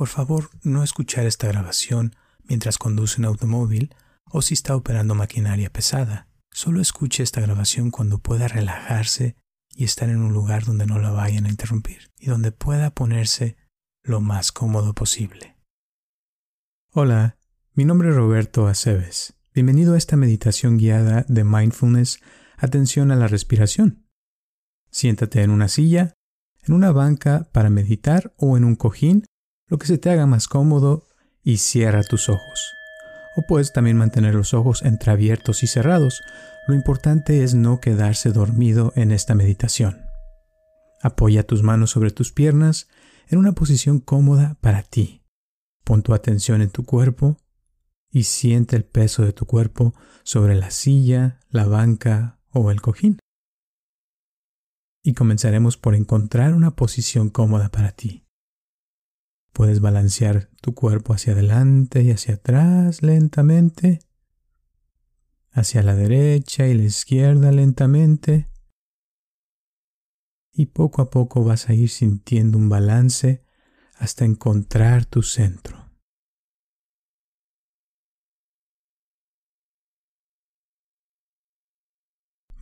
Por favor, no escuchar esta grabación mientras conduce un automóvil o si está operando maquinaria pesada. Solo escuche esta grabación cuando pueda relajarse y estar en un lugar donde no la vayan a interrumpir y donde pueda ponerse lo más cómodo posible. Hola, mi nombre es Roberto Aceves. Bienvenido a esta meditación guiada de mindfulness, atención a la respiración. Siéntate en una silla, en una banca para meditar o en un cojín, lo que se te haga más cómodo y cierra tus ojos. O puedes también mantener los ojos entreabiertos y cerrados. Lo importante es no quedarse dormido en esta meditación. Apoya tus manos sobre tus piernas en una posición cómoda para ti. Pon tu atención en tu cuerpo y siente el peso de tu cuerpo sobre la silla, la banca o el cojín. Y comenzaremos por encontrar una posición cómoda para ti. Puedes balancear tu cuerpo hacia adelante y hacia atrás lentamente, hacia la derecha y la izquierda lentamente, y poco a poco vas a ir sintiendo un balance hasta encontrar tu centro.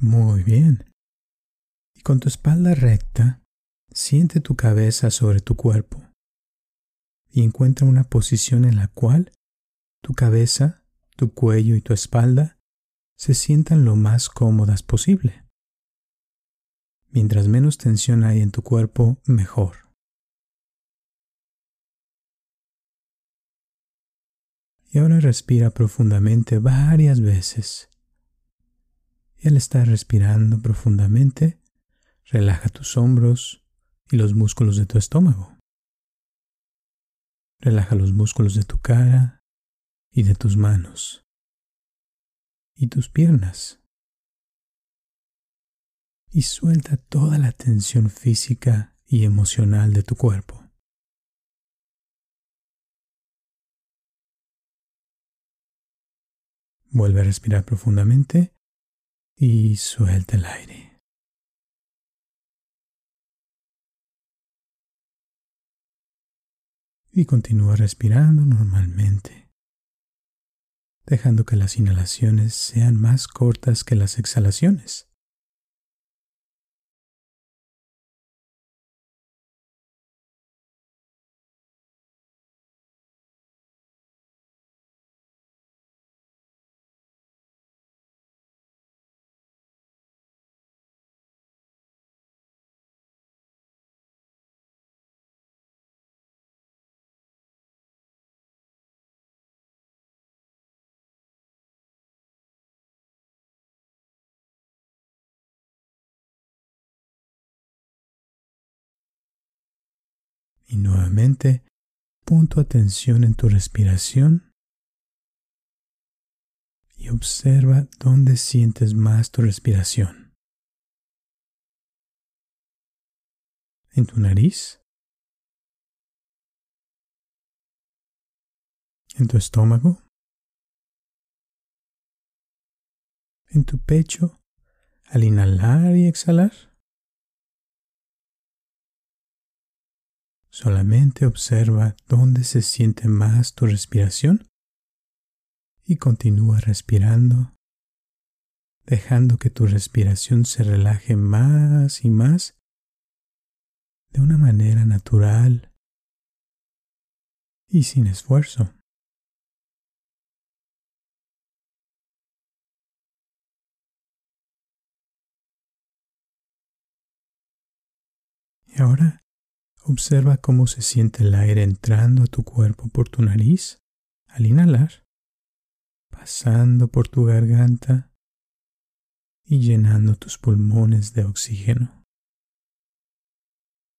Muy bien. Y con tu espalda recta, siente tu cabeza sobre tu cuerpo y encuentra una posición en la cual tu cabeza, tu cuello y tu espalda se sientan lo más cómodas posible. Mientras menos tensión hay en tu cuerpo, mejor. Y ahora respira profundamente varias veces. Y al estar respirando profundamente, relaja tus hombros y los músculos de tu estómago. Relaja los músculos de tu cara y de tus manos y tus piernas. Y suelta toda la tensión física y emocional de tu cuerpo. Vuelve a respirar profundamente y suelta el aire. Y continúa respirando normalmente, dejando que las inhalaciones sean más cortas que las exhalaciones. Y nuevamente, pon tu atención en tu respiración y observa dónde sientes más tu respiración. ¿En tu nariz? ¿En tu estómago? ¿En tu pecho al inhalar y exhalar? Solamente observa dónde se siente más tu respiración y continúa respirando, dejando que tu respiración se relaje más y más de una manera natural y sin esfuerzo. Y ahora Observa cómo se siente el aire entrando a tu cuerpo por tu nariz al inhalar, pasando por tu garganta y llenando tus pulmones de oxígeno.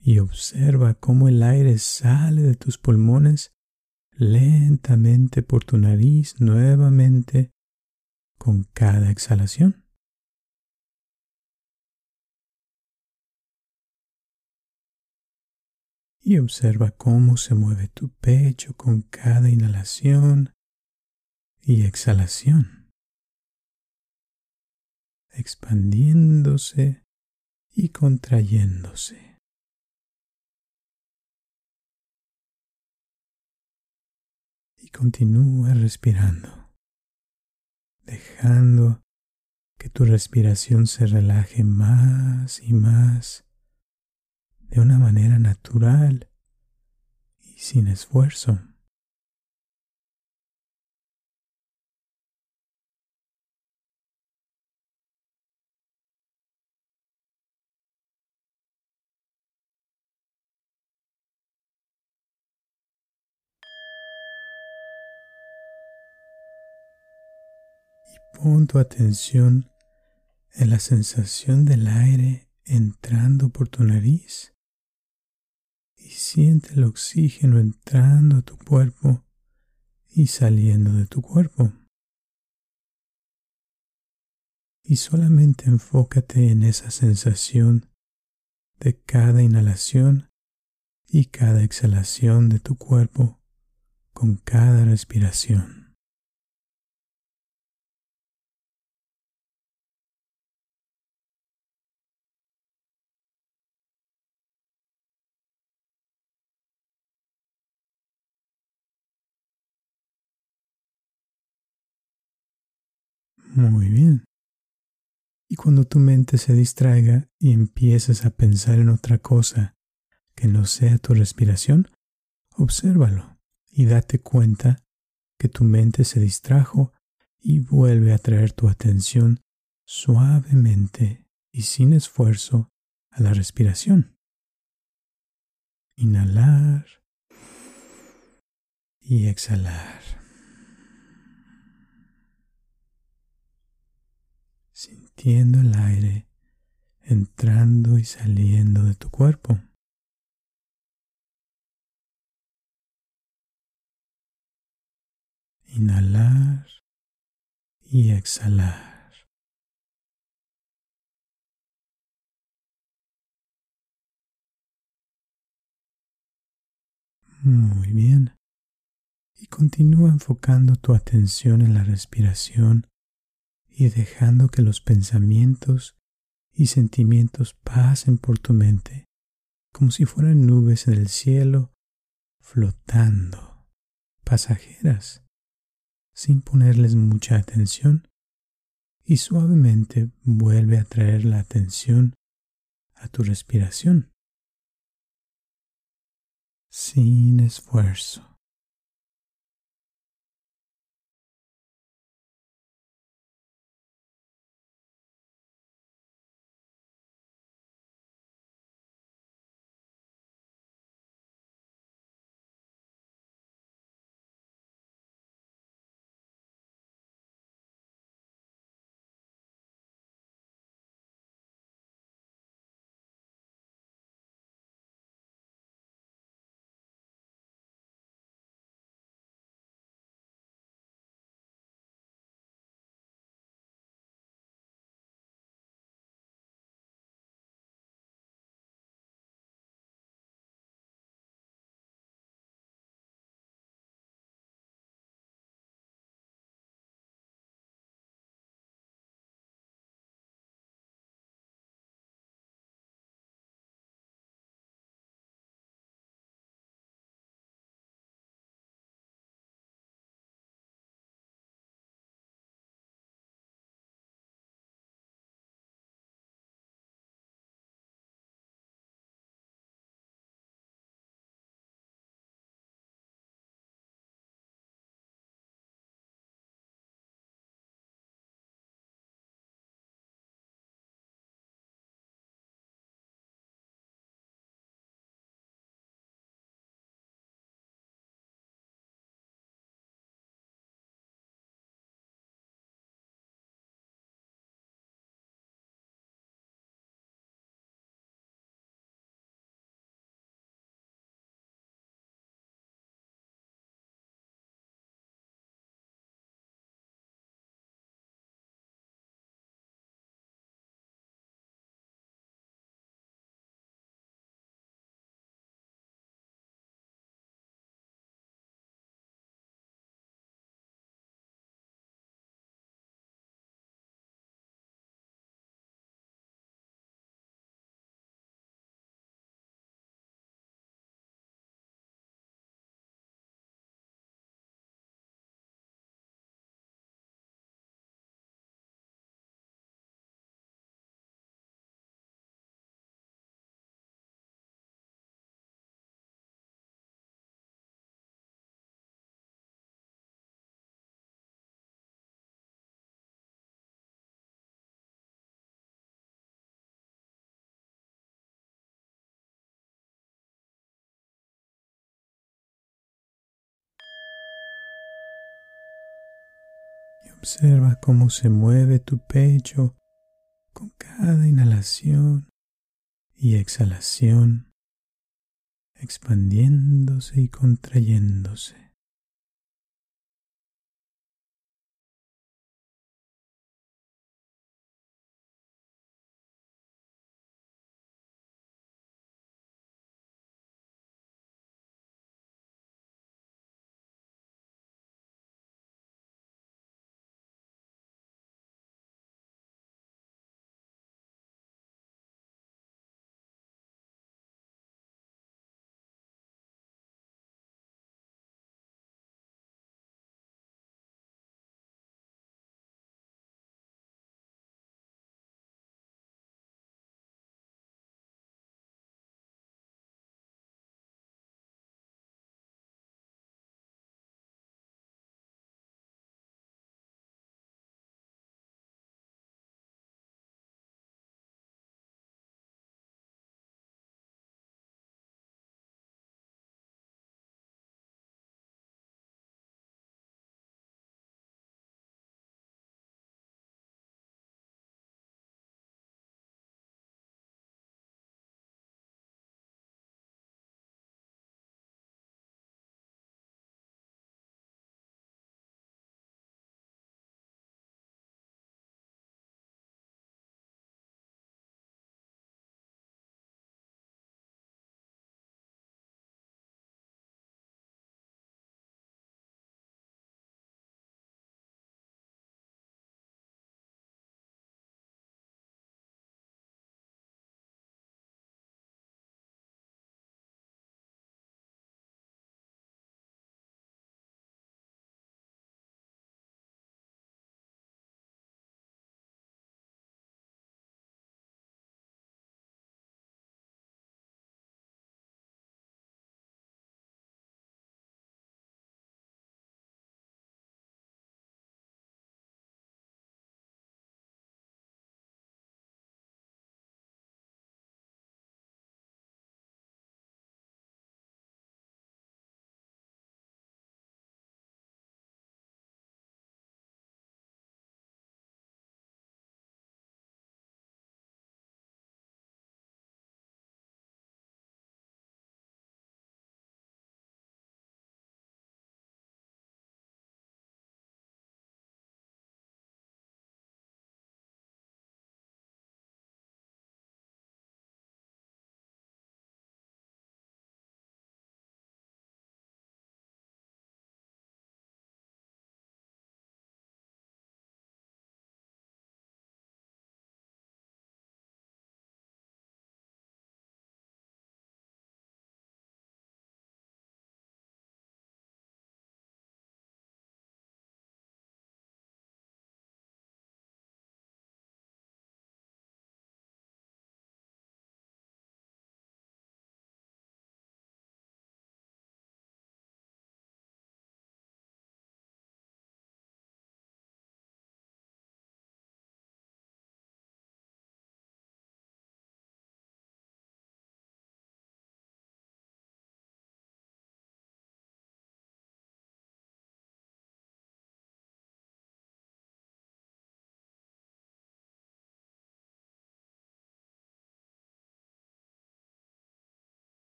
Y observa cómo el aire sale de tus pulmones lentamente por tu nariz nuevamente con cada exhalación. Y observa cómo se mueve tu pecho con cada inhalación y exhalación, expandiéndose y contrayéndose. y continúa respirando, dejando que tu respiración se relaje más y más de una manera natural y sin esfuerzo. Pon tu atención en la sensación del aire entrando por tu nariz y siente el oxígeno entrando a tu cuerpo y saliendo de tu cuerpo. Y solamente enfócate en esa sensación de cada inhalación y cada exhalación de tu cuerpo con cada respiración. Muy bien. Y cuando tu mente se distraiga y empieces a pensar en otra cosa que no sea tu respiración, obsérvalo y date cuenta que tu mente se distrajo y vuelve a traer tu atención suavemente y sin esfuerzo a la respiración. Inhalar y exhalar. Sintiendo el aire entrando y saliendo de tu cuerpo. Inhalar y exhalar. Muy bien. Y continúa enfocando tu atención en la respiración y dejando que los pensamientos y sentimientos pasen por tu mente como si fueran nubes en el cielo flotando, pasajeras, sin ponerles mucha atención y suavemente vuelve a traer la atención a tu respiración, sin esfuerzo. Observa cómo se mueve tu pecho con cada inhalación y exhalación, expandiéndose y contrayéndose.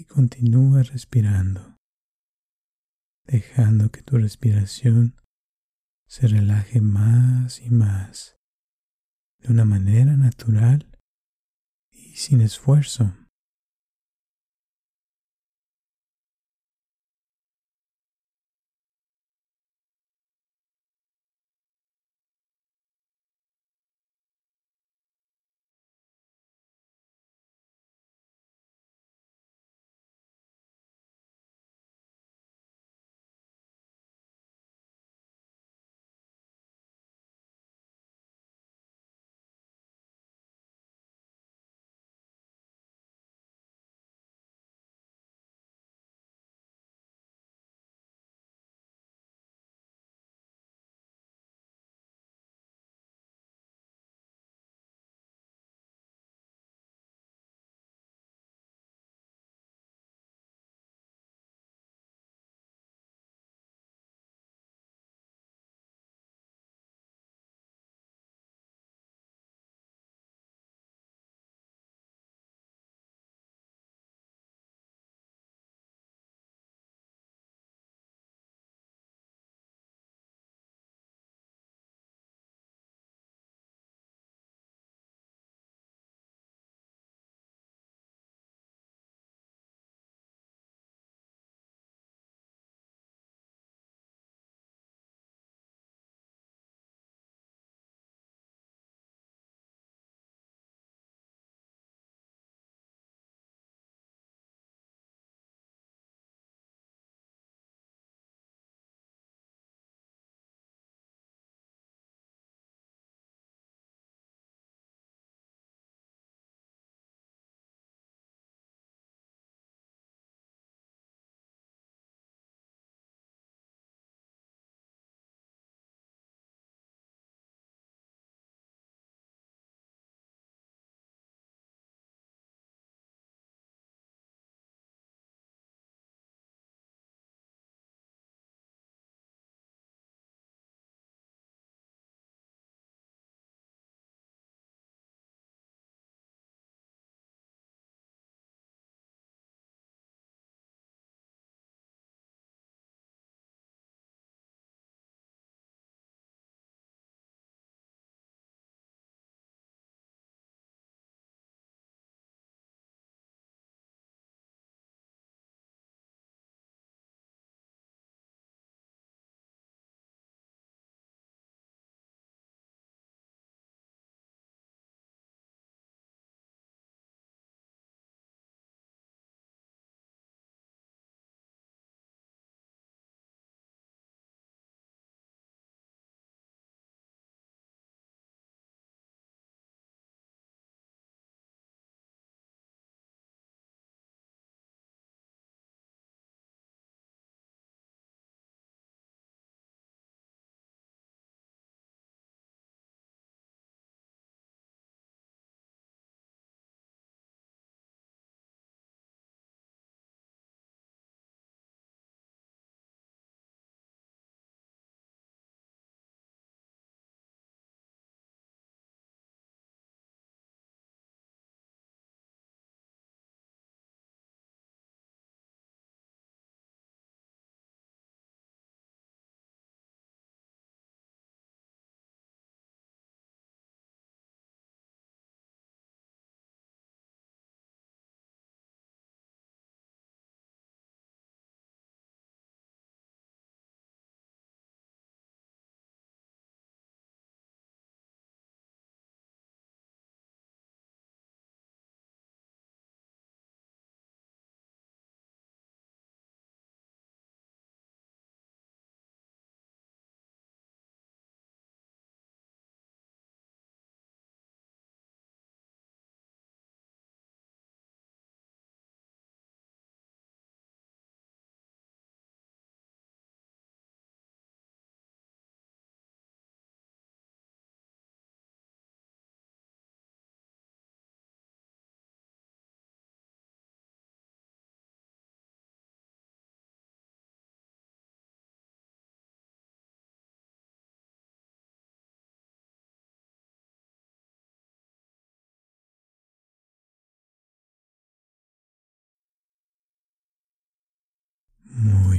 Y continúa respirando, dejando que tu respiración se relaje más y más de una manera natural y sin esfuerzo.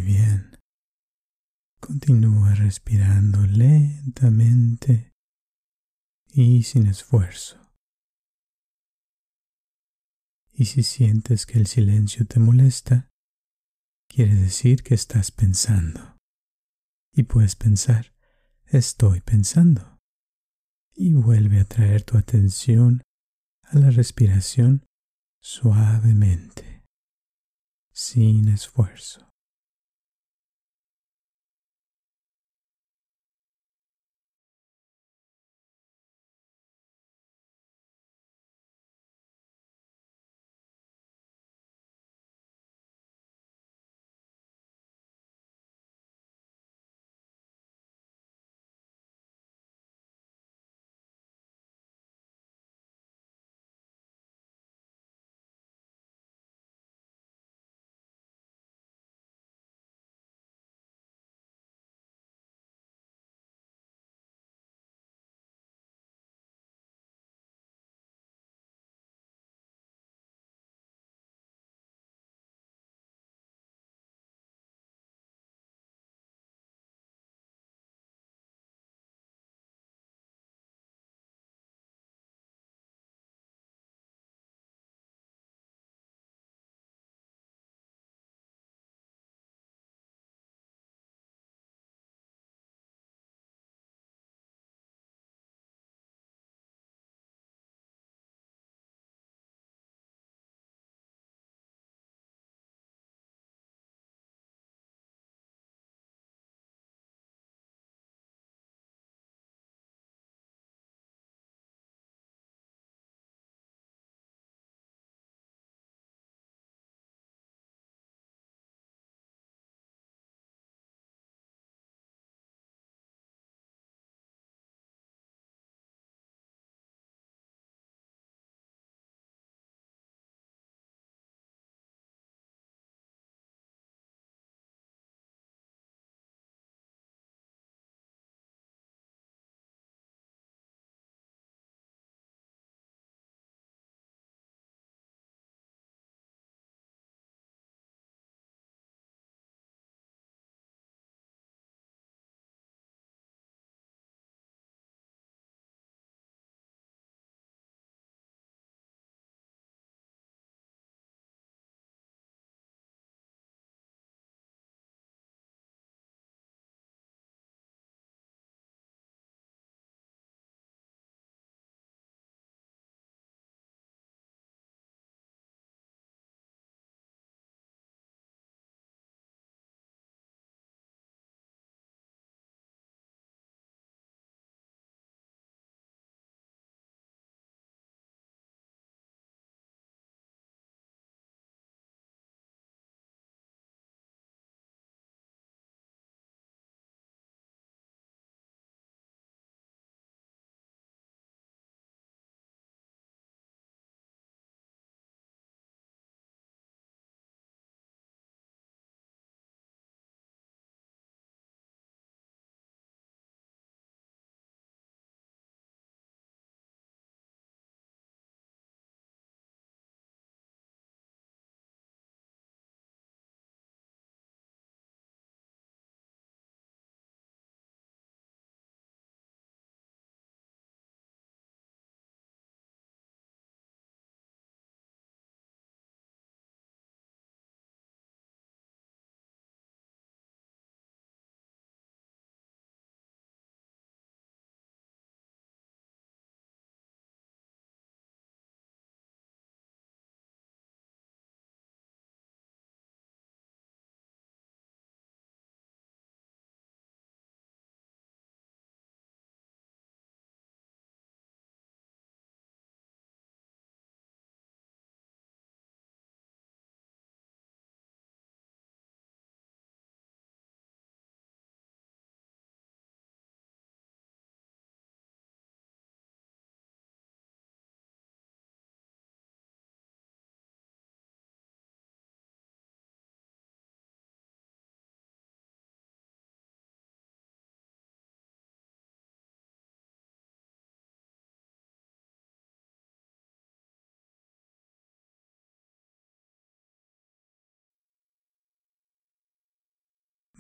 Bien. Continúa respirando lentamente y sin esfuerzo. Y si sientes que el silencio te molesta, quiere decir que estás pensando. Y puedes pensar, estoy pensando. Y vuelve a traer tu atención a la respiración suavemente, sin esfuerzo.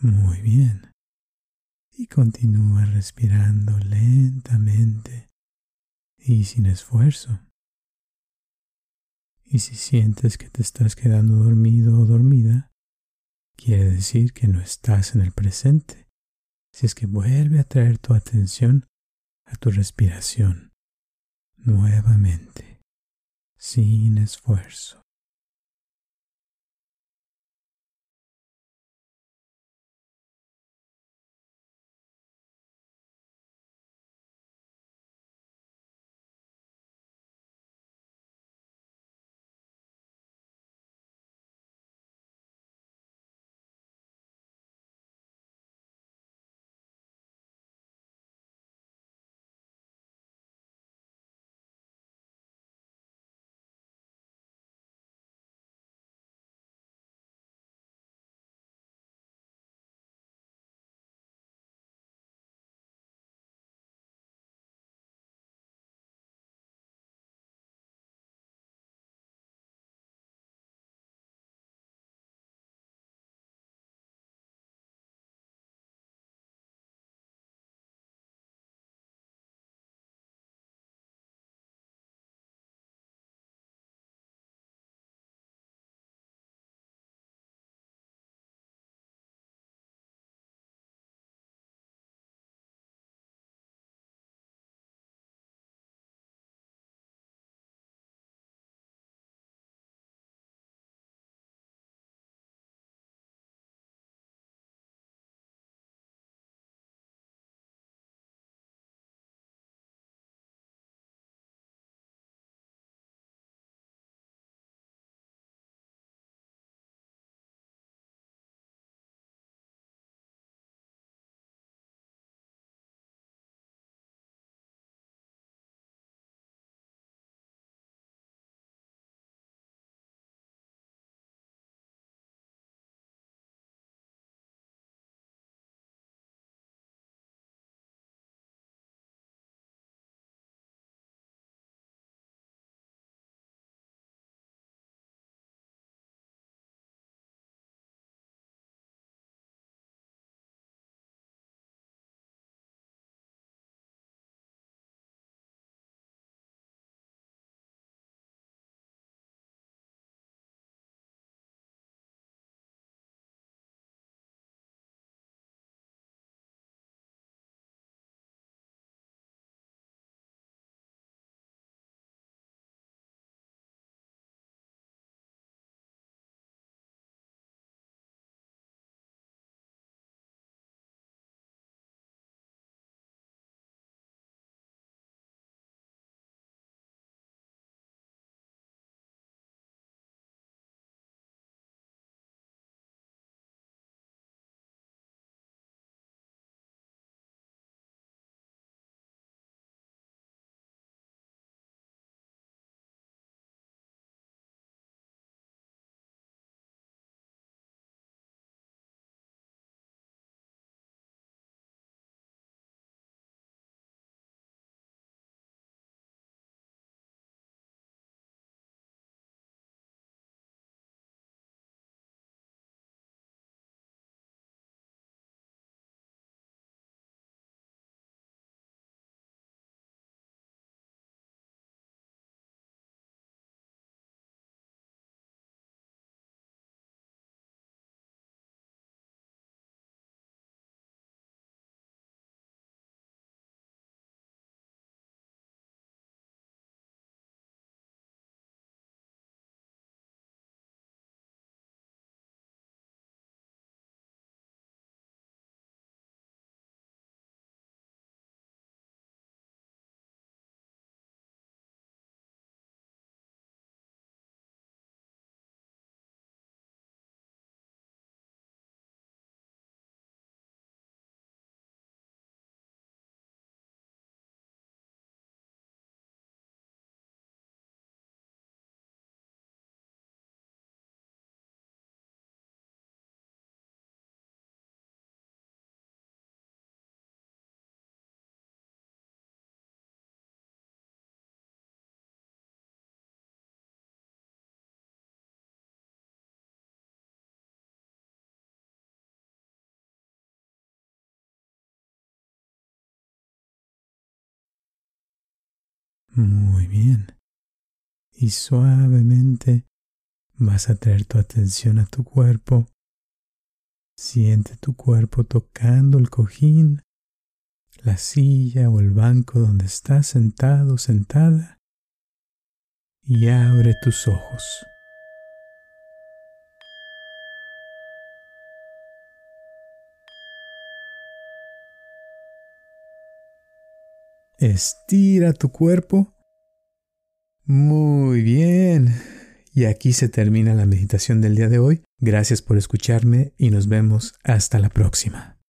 Muy bien. Y continúa respirando lentamente y sin esfuerzo. Y si sientes que te estás quedando dormido o dormida, quiere decir que no estás en el presente. Si es que vuelve a traer tu atención a tu respiración nuevamente, sin esfuerzo. Muy bien. Y suavemente vas a traer tu atención a tu cuerpo. Siente tu cuerpo tocando el cojín, la silla o el banco donde estás sentado sentada y abre tus ojos. Estira tu cuerpo. Muy bien. Y aquí se termina la meditación del día de hoy. Gracias por escucharme y nos vemos hasta la próxima.